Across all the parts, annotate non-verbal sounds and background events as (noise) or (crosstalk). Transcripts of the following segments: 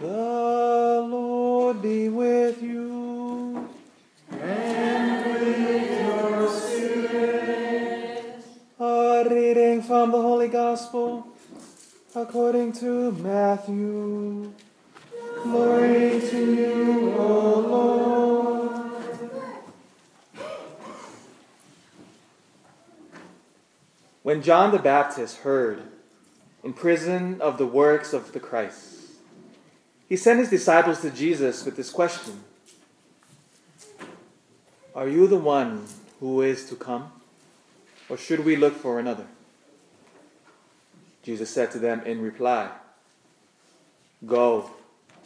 The Lord be with you. And with your spirit. A reading from the Holy Gospel according to Matthew. Glory to you, O Lord. When John the Baptist heard in prison of the works of the Christ, he sent his disciples to Jesus with this question. Are you the one who is to come, or should we look for another? Jesus said to them in reply Go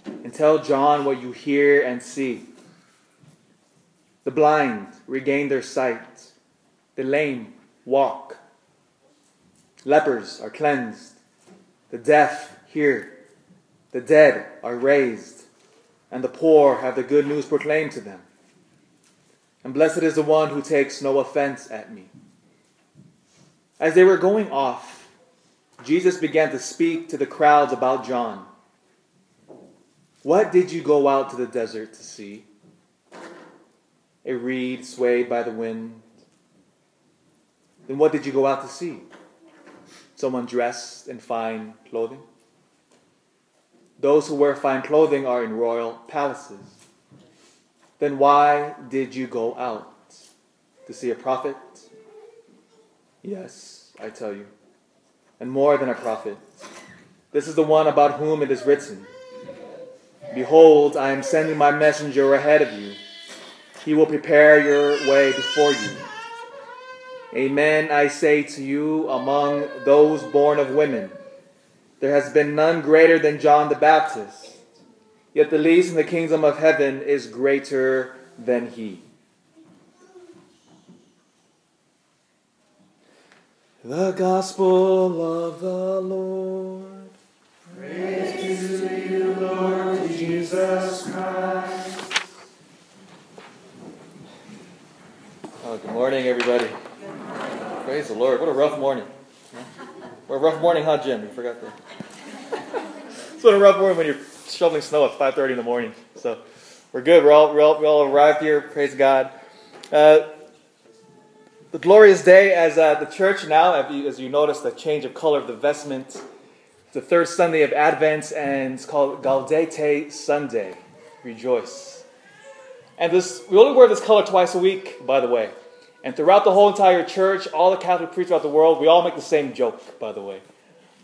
and tell John what you hear and see. The blind regain their sight, the lame walk, lepers are cleansed, the deaf hear, the dead are raised, and the poor have the good news proclaimed to them. And blessed is the one who takes no offense at me. As they were going off, Jesus began to speak to the crowds about John. What did you go out to the desert to see? A reed swayed by the wind. Then what did you go out to see? Someone dressed in fine clothing? Those who wear fine clothing are in royal palaces. Then why did you go out? To see a prophet? Yes, I tell you, and more than a prophet. This is the one about whom it is written Behold, I am sending my messenger ahead of you. He will prepare your way before you. Amen, I say to you, among those born of women, there has been none greater than John the Baptist. Yet the least in the kingdom of heaven is greater than he. The Gospel of the Lord. Praise to you, Lord Jesus Christ. Oh, good morning, everybody. Praise the Lord. What a rough morning. A rough morning, huh, Jim? You forgot that. it's been a rough morning when you're shoveling snow at 5.30 in the morning. So we're good. We're all, we're all, we all arrived here. Praise God. Uh, the glorious day as uh, the church now, as you, as you notice the change of color of the vestment. It's the third Sunday of Advent, and it's called Gaudete Sunday. Rejoice. And this, we only wear this color twice a week, by the way. And throughout the whole entire church, all the Catholic priests throughout the world, we all make the same joke, by the way.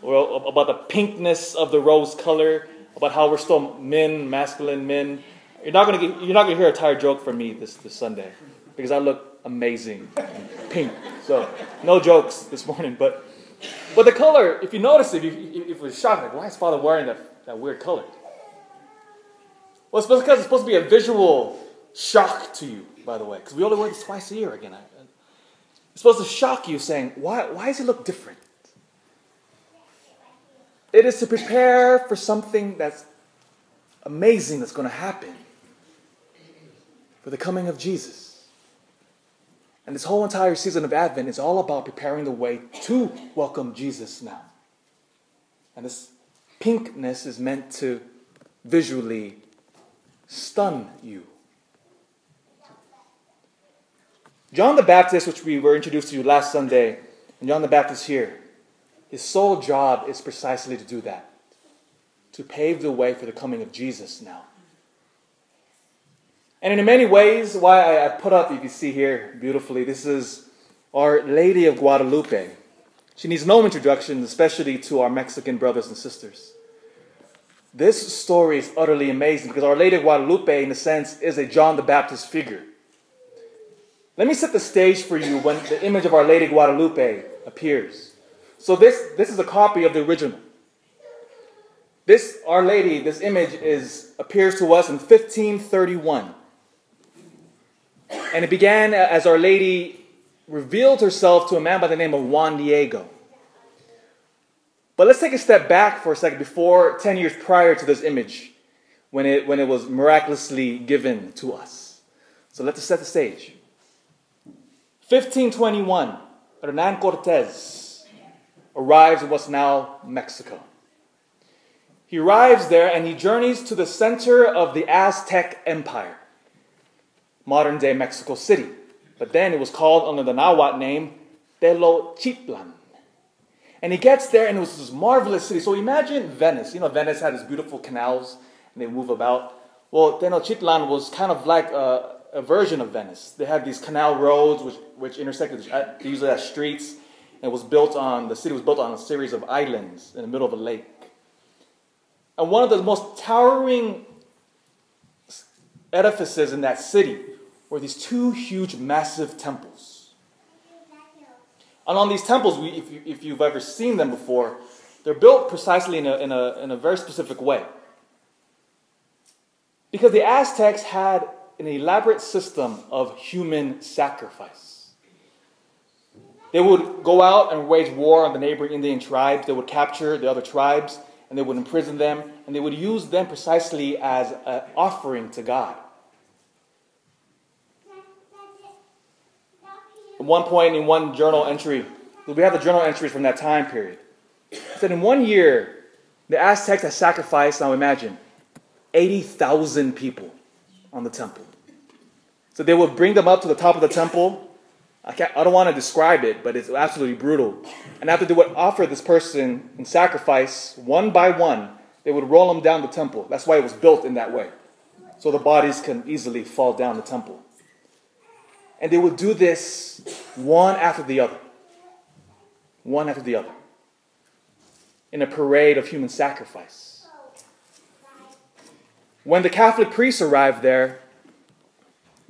About the pinkness of the rose color, about how we're still men, masculine men. You're not gonna you're not gonna hear a tired joke from me this, this Sunday because I look amazing pink. So no jokes this morning, but but the color, if you notice it, if, if it was shocking, like why is Father wearing that, that weird color? Well, it's because it's supposed to be a visual shock to you, by the way, because we only wear this twice a year again. It's supposed to shock you, saying, why, why does he look different? It is to prepare for something that's amazing that's going to happen for the coming of Jesus. And this whole entire season of Advent is all about preparing the way to welcome Jesus now. And this pinkness is meant to visually stun you. John the Baptist, which we were introduced to last Sunday, and John the Baptist here, his sole job is precisely to do that to pave the way for the coming of Jesus now. And in many ways, why I put up, you can see here beautifully, this is Our Lady of Guadalupe. She needs no introduction, especially to our Mexican brothers and sisters. This story is utterly amazing because Our Lady of Guadalupe, in a sense, is a John the Baptist figure. Let me set the stage for you when the image of Our Lady Guadalupe appears. So this, this is a copy of the original. This Our Lady, this image is appears to us in 1531. And it began as Our Lady revealed herself to a man by the name of Juan Diego. But let's take a step back for a second before 10 years prior to this image when it, when it was miraculously given to us. So let's set the stage. 1521, Hernan Cortez arrives in what's now Mexico. He arrives there and he journeys to the center of the Aztec Empire, modern day Mexico City. But then it was called under the Nahuatl name Tenochtitlan. And he gets there and it was this marvelous city. So imagine Venice. You know, Venice had these beautiful canals and they move about. Well, Tenochtitlan was kind of like a, a version of Venice. They had these canal roads which, which intersected, they uh, usually had streets. And was built on, the city was built on a series of islands in the middle of a lake. And one of the most towering edifices in that city were these two huge, massive temples. And on these temples, we, if, you, if you've ever seen them before, they're built precisely in a, in, a, in a very specific way. Because the Aztecs had an elaborate system of human sacrifice. They would go out and wage war on the neighboring Indian tribes. They would capture the other tribes and they would imprison them, and they would use them precisely as an offering to God. At one point in one journal entry, we have the journal entries from that time period. It said in one year, the Aztecs had sacrificed, now imagine, 80,000 people on the temple. So they would bring them up to the top of the temple, I, can't, I don't want to describe it, but it's absolutely brutal. And after they would offer this person in sacrifice, one by one, they would roll them down the temple. That's why it was built in that way. So the bodies can easily fall down the temple. And they would do this one after the other. One after the other. In a parade of human sacrifice. When the Catholic priests arrived there,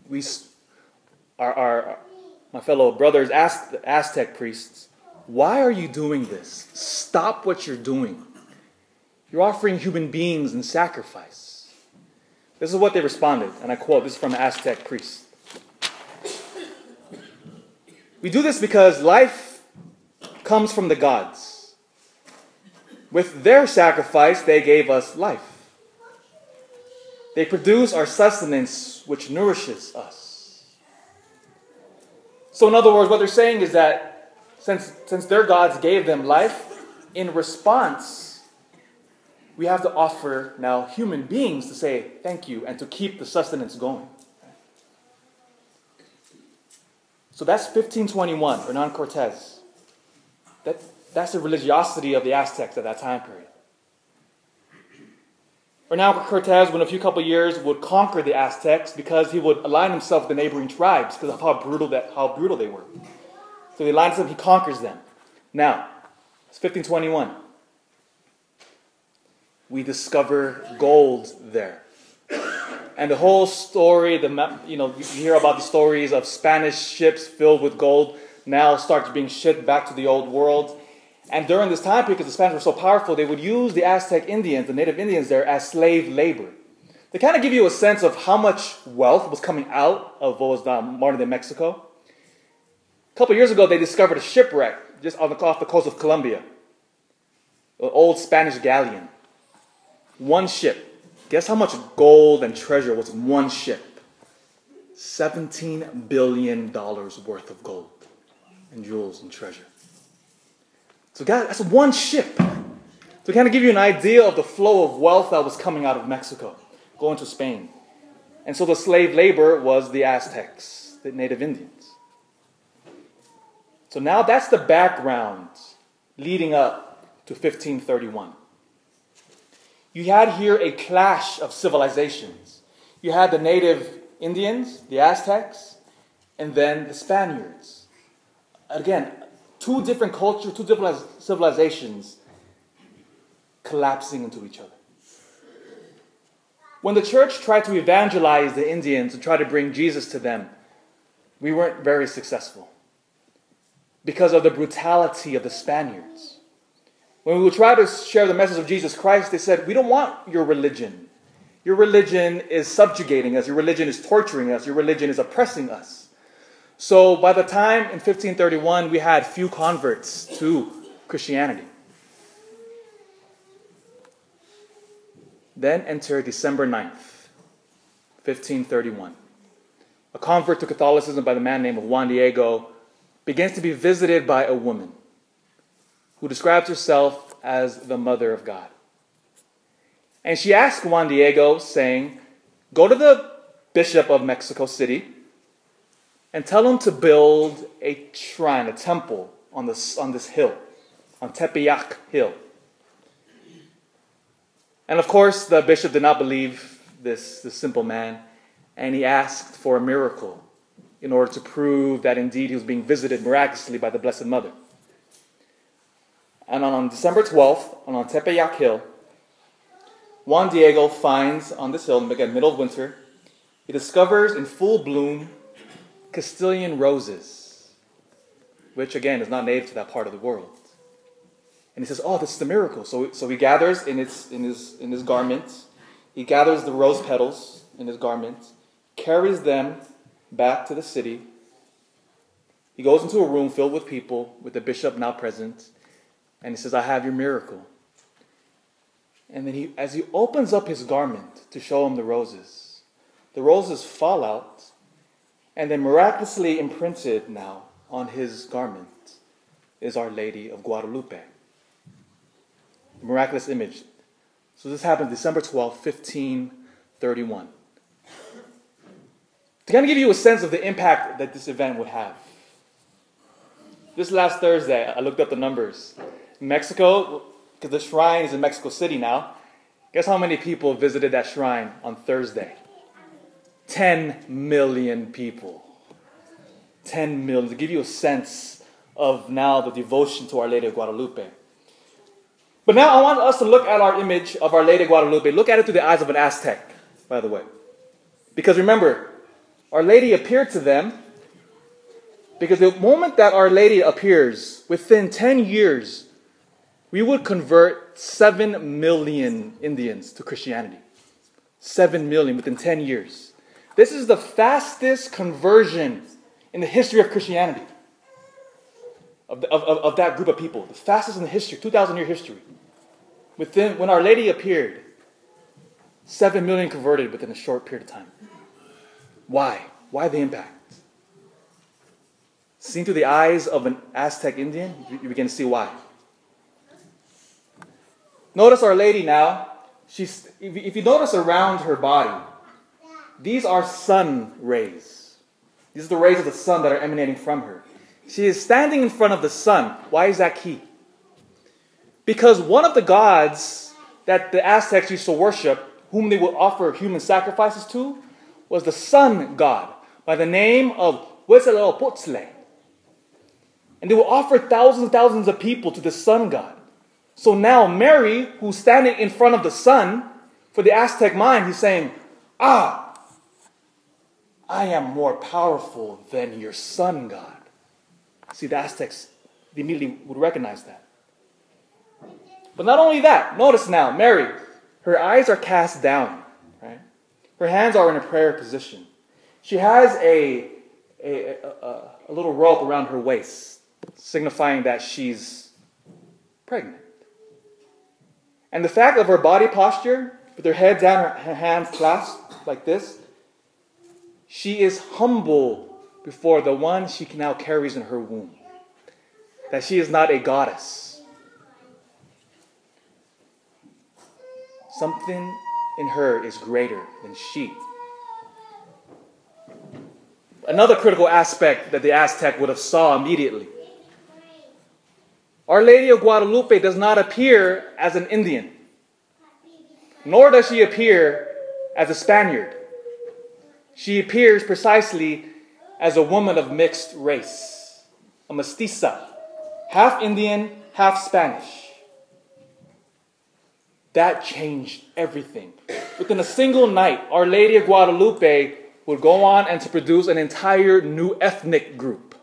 we, our, our, my fellow brothers asked the Aztec priests, Why are you doing this? Stop what you're doing. You're offering human beings in sacrifice. This is what they responded, and I quote this is from an Aztec priest. We do this because life comes from the gods. With their sacrifice, they gave us life. They produce our sustenance, which nourishes us. So, in other words, what they're saying is that since, since their gods gave them life, in response, we have to offer now human beings to say thank you and to keep the sustenance going. So that's 1521, Hernan Cortez. That, that's the religiosity of the Aztecs at that time period. Hernan Cortez, within a few couple years, would conquer the Aztecs because he would align himself with the neighboring tribes because of how brutal, that, how brutal they were. So he aligns them, he conquers them. Now, it's 1521. We discover gold there. And the whole story, the you know, you hear about the stories of Spanish ships filled with gold now starts being shipped back to the old world. And during this time period, because the Spanish were so powerful, they would use the Aztec Indians, the native Indians there, as slave labor. To kind of give you a sense of how much wealth was coming out of what was now modern day Mexico. A couple years ago, they discovered a shipwreck just the, off the coast of Colombia. An old Spanish galleon. One ship. Guess how much gold and treasure was in one ship? $17 billion worth of gold and jewels and treasure. So God, that's one ship. To kind of give you an idea of the flow of wealth that was coming out of Mexico, going to Spain. And so the slave labor was the Aztecs, the native Indians. So now that's the background leading up to 1531. You had here a clash of civilizations. You had the native Indians, the Aztecs, and then the Spaniards. Again, two different cultures, two different civilizations collapsing into each other. When the church tried to evangelize the Indians and try to bring Jesus to them, we weren't very successful because of the brutality of the Spaniards. When we would try to share the message of Jesus Christ, they said, We don't want your religion. Your religion is subjugating us, your religion is torturing us, your religion is oppressing us. So by the time in 1531, we had few converts to Christianity. Then enter December 9th, 1531. A convert to Catholicism by the man named Juan Diego begins to be visited by a woman who describes herself as the Mother of God. And she asked Juan Diego, saying, Go to the Bishop of Mexico City and tell him to build a shrine, a temple on this, on this hill, on Tepeyac Hill. And of course, the bishop did not believe this, this simple man, and he asked for a miracle in order to prove that indeed he was being visited miraculously by the Blessed Mother. And on December 12th, on Tepeyac Hill, Juan Diego finds on this hill, again, middle of winter, he discovers in full bloom Castilian roses, which again is not native to that part of the world. And he says, Oh, this is the miracle. So, so he gathers in, its, in, his, in his garment, he gathers the rose petals in his garment, carries them back to the city. He goes into a room filled with people, with the bishop now present, and he says, I have your miracle. And then he, as he opens up his garment to show him the roses, the roses fall out, and then miraculously imprinted now on his garment is Our Lady of Guadalupe. The Miraculous image. So this happened December 12, 1531. To kind of give you a sense of the impact that this event would have. This last Thursday, I looked up the numbers. Mexico, because the shrine is in Mexico City now, guess how many people visited that shrine on Thursday? 10 million people. 10 million. To give you a sense of now the devotion to Our Lady of Guadalupe. But now I want us to look at our image of Our Lady of Guadalupe. Look at it through the eyes of an Aztec, by the way. Because remember, Our Lady appeared to them because the moment that Our Lady appears, within 10 years, we would convert 7 million Indians to Christianity. 7 million within 10 years. This is the fastest conversion in the history of Christianity of, of, of, that group of people, the fastest in the history, 2,000 year history. Within, when Our Lady appeared, 7 million converted within a short period of time. Why? Why the impact? Seen through the eyes of an Aztec Indian, you begin to see why. Notice Our Lady now. She's, if you notice around her body, these are sun rays. These are the rays of the sun that are emanating from her. She is standing in front of the sun. Why is that key? Because one of the gods that the Aztecs used to worship, whom they would offer human sacrifices to, was the sun god by the name of Huitzilopochtli. And they would offer thousands and thousands of people to the sun god. So now Mary, who's standing in front of the sun, for the Aztec mind, he's saying, Ah, I am more powerful than your sun god. See, the Aztecs immediately would recognize that. But not only that, notice now, Mary, her eyes are cast down, right? Her hands are in a prayer position. She has a, a, a, a little rope around her waist, signifying that she's pregnant. And the fact of her body posture, with her head down, her, her hands clasped like this, she is humble before the one she now carries in her womb. That she is not a goddess. Something in her is greater than she. Another critical aspect that the Aztec would have saw immediately. Our Lady of Guadalupe does not appear as an Indian, nor does she appear as a Spaniard. She appears precisely as a woman of mixed race, a mestiza, half Indian, half Spanish. That changed everything. Within a single night, Our Lady of Guadalupe would go on and to produce an entire new ethnic group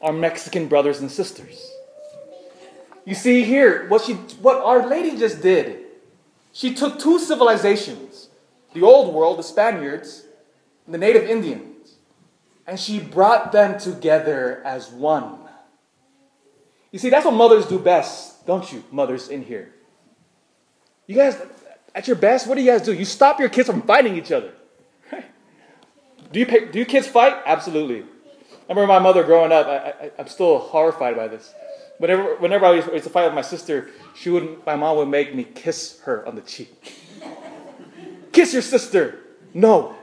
our Mexican brothers and sisters. You see here, what, she, what Our Lady just did, she took two civilizations the old world, the Spaniards, the native Indians, and she brought them together as one. You see, that's what mothers do best, don't you, mothers in here? You guys, at your best, what do you guys do? You stop your kids from fighting each other. (laughs) do, you do kids fight? Absolutely. I remember my mother growing up, I, I'm still horrified by this. Whenever, whenever I used to fight with my sister, she would, my mom would make me kiss her on the cheek. (laughs) kiss your sister. No.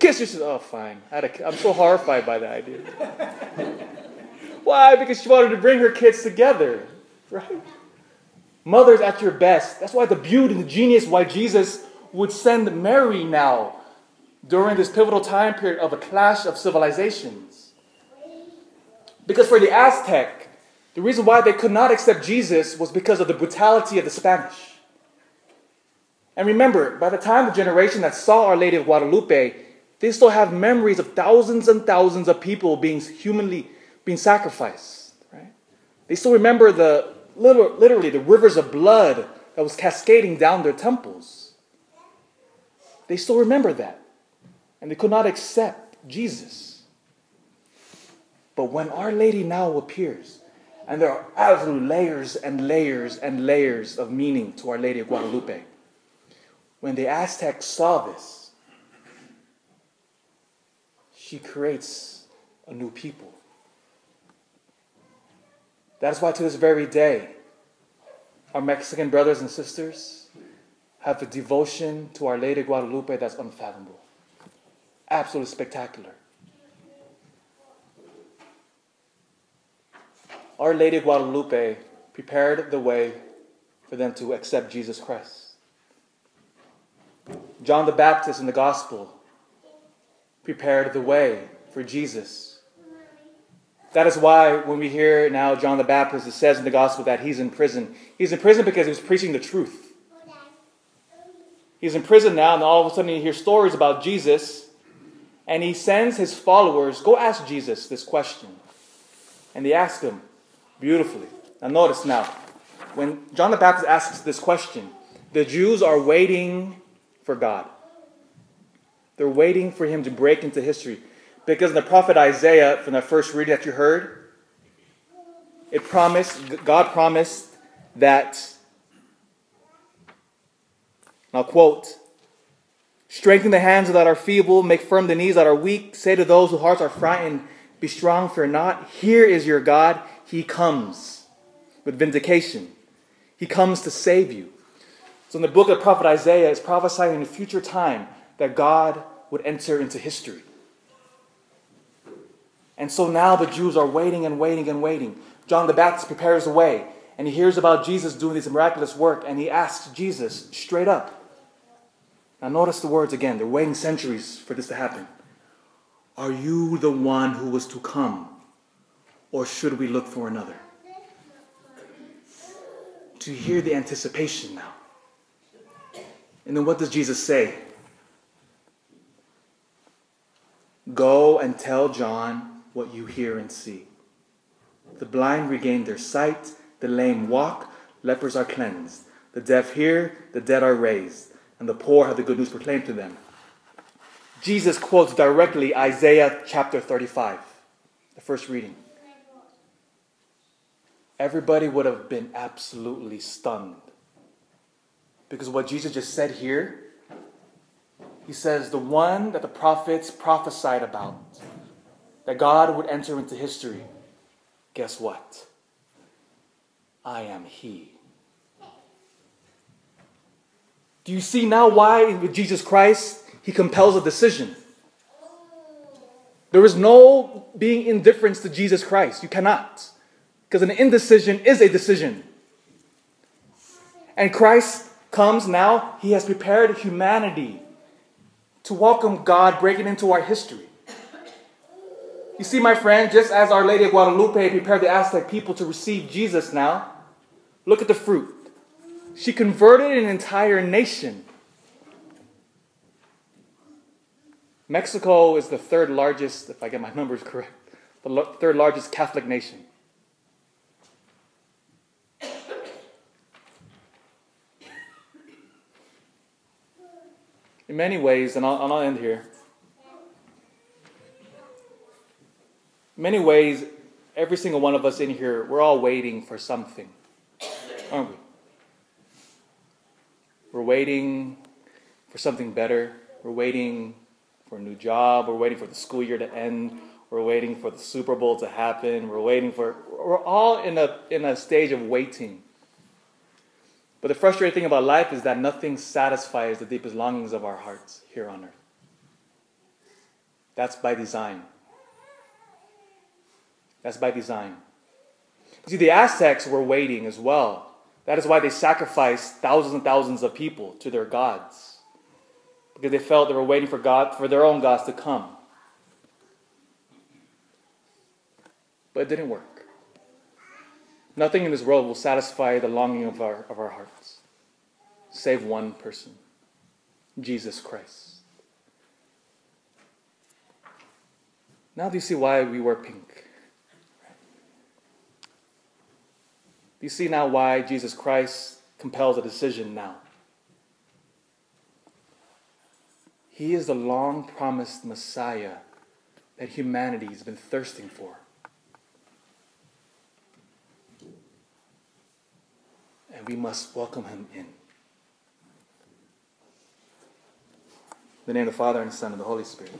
Kiss your sister. Oh, fine. I had a, I'm so horrified by that idea. (laughs) Why? Because she wanted to bring her kids together, right? Mothers at your best. That's why the beauty and the genius why Jesus would send Mary now during this pivotal time period of a clash of civilizations. Because for the Aztec, the reason why they could not accept Jesus was because of the brutality of the Spanish. And remember, by the time the generation that saw Our Lady of Guadalupe, they still have memories of thousands and thousands of people being humanly being sacrificed. Right? They still remember the literally the rivers of blood that was cascading down their temples. They still remember that. And they could not accept Jesus. But when Our Lady now appears, and there are absolute layers and layers and layers of meaning to Our Lady of Guadalupe. When the Aztecs saw this, she creates a new people. That's why to this very day, our Mexican brothers and sisters have a devotion to Our Lady Guadalupe that's unfathomable. Absolutely spectacular. Our Lady Guadalupe prepared the way for them to accept Jesus Christ. John the Baptist in the Gospel prepared the way for Jesus. That is why when we hear now John the Baptist, it says in the Gospel that he's in prison. He's in prison because he was preaching the truth. He's in prison now, and all of a sudden you hear stories about Jesus, and he sends his followers, Go ask Jesus this question. And they ask him, beautifully. Now, notice now, when John the Baptist asks this question, the Jews are waiting for God. They're waiting for him to break into history. Because in the prophet Isaiah, from the first reading that you heard, it promised, God promised that, I'll quote, strengthen the hands that are feeble, make firm the knees that are weak, say to those whose hearts are frightened, be strong, fear not. Here is your God. He comes with vindication. He comes to save you. So in the book of prophet Isaiah, it's prophesying in a future time that God would enter into history. And so now the Jews are waiting and waiting and waiting. John the Baptist prepares the way, and he hears about Jesus doing this miraculous work, and he asks Jesus straight up. Now notice the words again. They're waiting centuries for this to happen. Are you the one who was to come? Or should we look for another? To hear the anticipation now. And then what does Jesus say? Go and tell John what you hear and see. The blind regain their sight, the lame walk, lepers are cleansed, the deaf hear, the dead are raised, and the poor have the good news proclaimed to them. Jesus quotes directly Isaiah chapter 35, the first reading everybody would have been absolutely stunned. Because what Jesus just said here, he says, the one that the prophets prophesied about, that God would enter into history, guess what? I am He. Do you see now why with Jesus Christ He compels a decision? There is no being indifference to Jesus Christ. You cannot. Because an indecision is a decision. And Christ comes now, he has prepared humanity to welcome God breaking into our history. You see, my friend, just as Our Lady of Guadalupe prepared the Aztec people to receive Jesus now, look at the fruit. She converted an entire nation. Mexico is the third largest, if I get my (laughs) numbers correct, the third largest Catholic nation. In many ways, and I'll, I'll end here. In many ways, every single one of us in here, we're all waiting for something, aren't we? We're waiting for something better. We're waiting for a new job. We're waiting for the school year to end. We're waiting for the Super Bowl to happen. We're waiting for, we're all in a, in a stage of waiting. But the frustrating thing about life is that nothing satisfies the deepest longings of our hearts here on earth. That's by design. That's by design. See, the Aztecs were waiting as well. That is why they sacrificed thousands and thousands of people to their gods. Because they felt they were waiting for God, for their own gods to come. But it didn't work. Nothing in this world will satisfy the longing of our, of our hearts, save one person Jesus Christ. Now, do you see why we wear pink? Do you see now why Jesus Christ compels a decision now? He is the long promised Messiah that humanity has been thirsting for. And we must welcome him in. In the name of the Father, and the Son, and the Holy Spirit.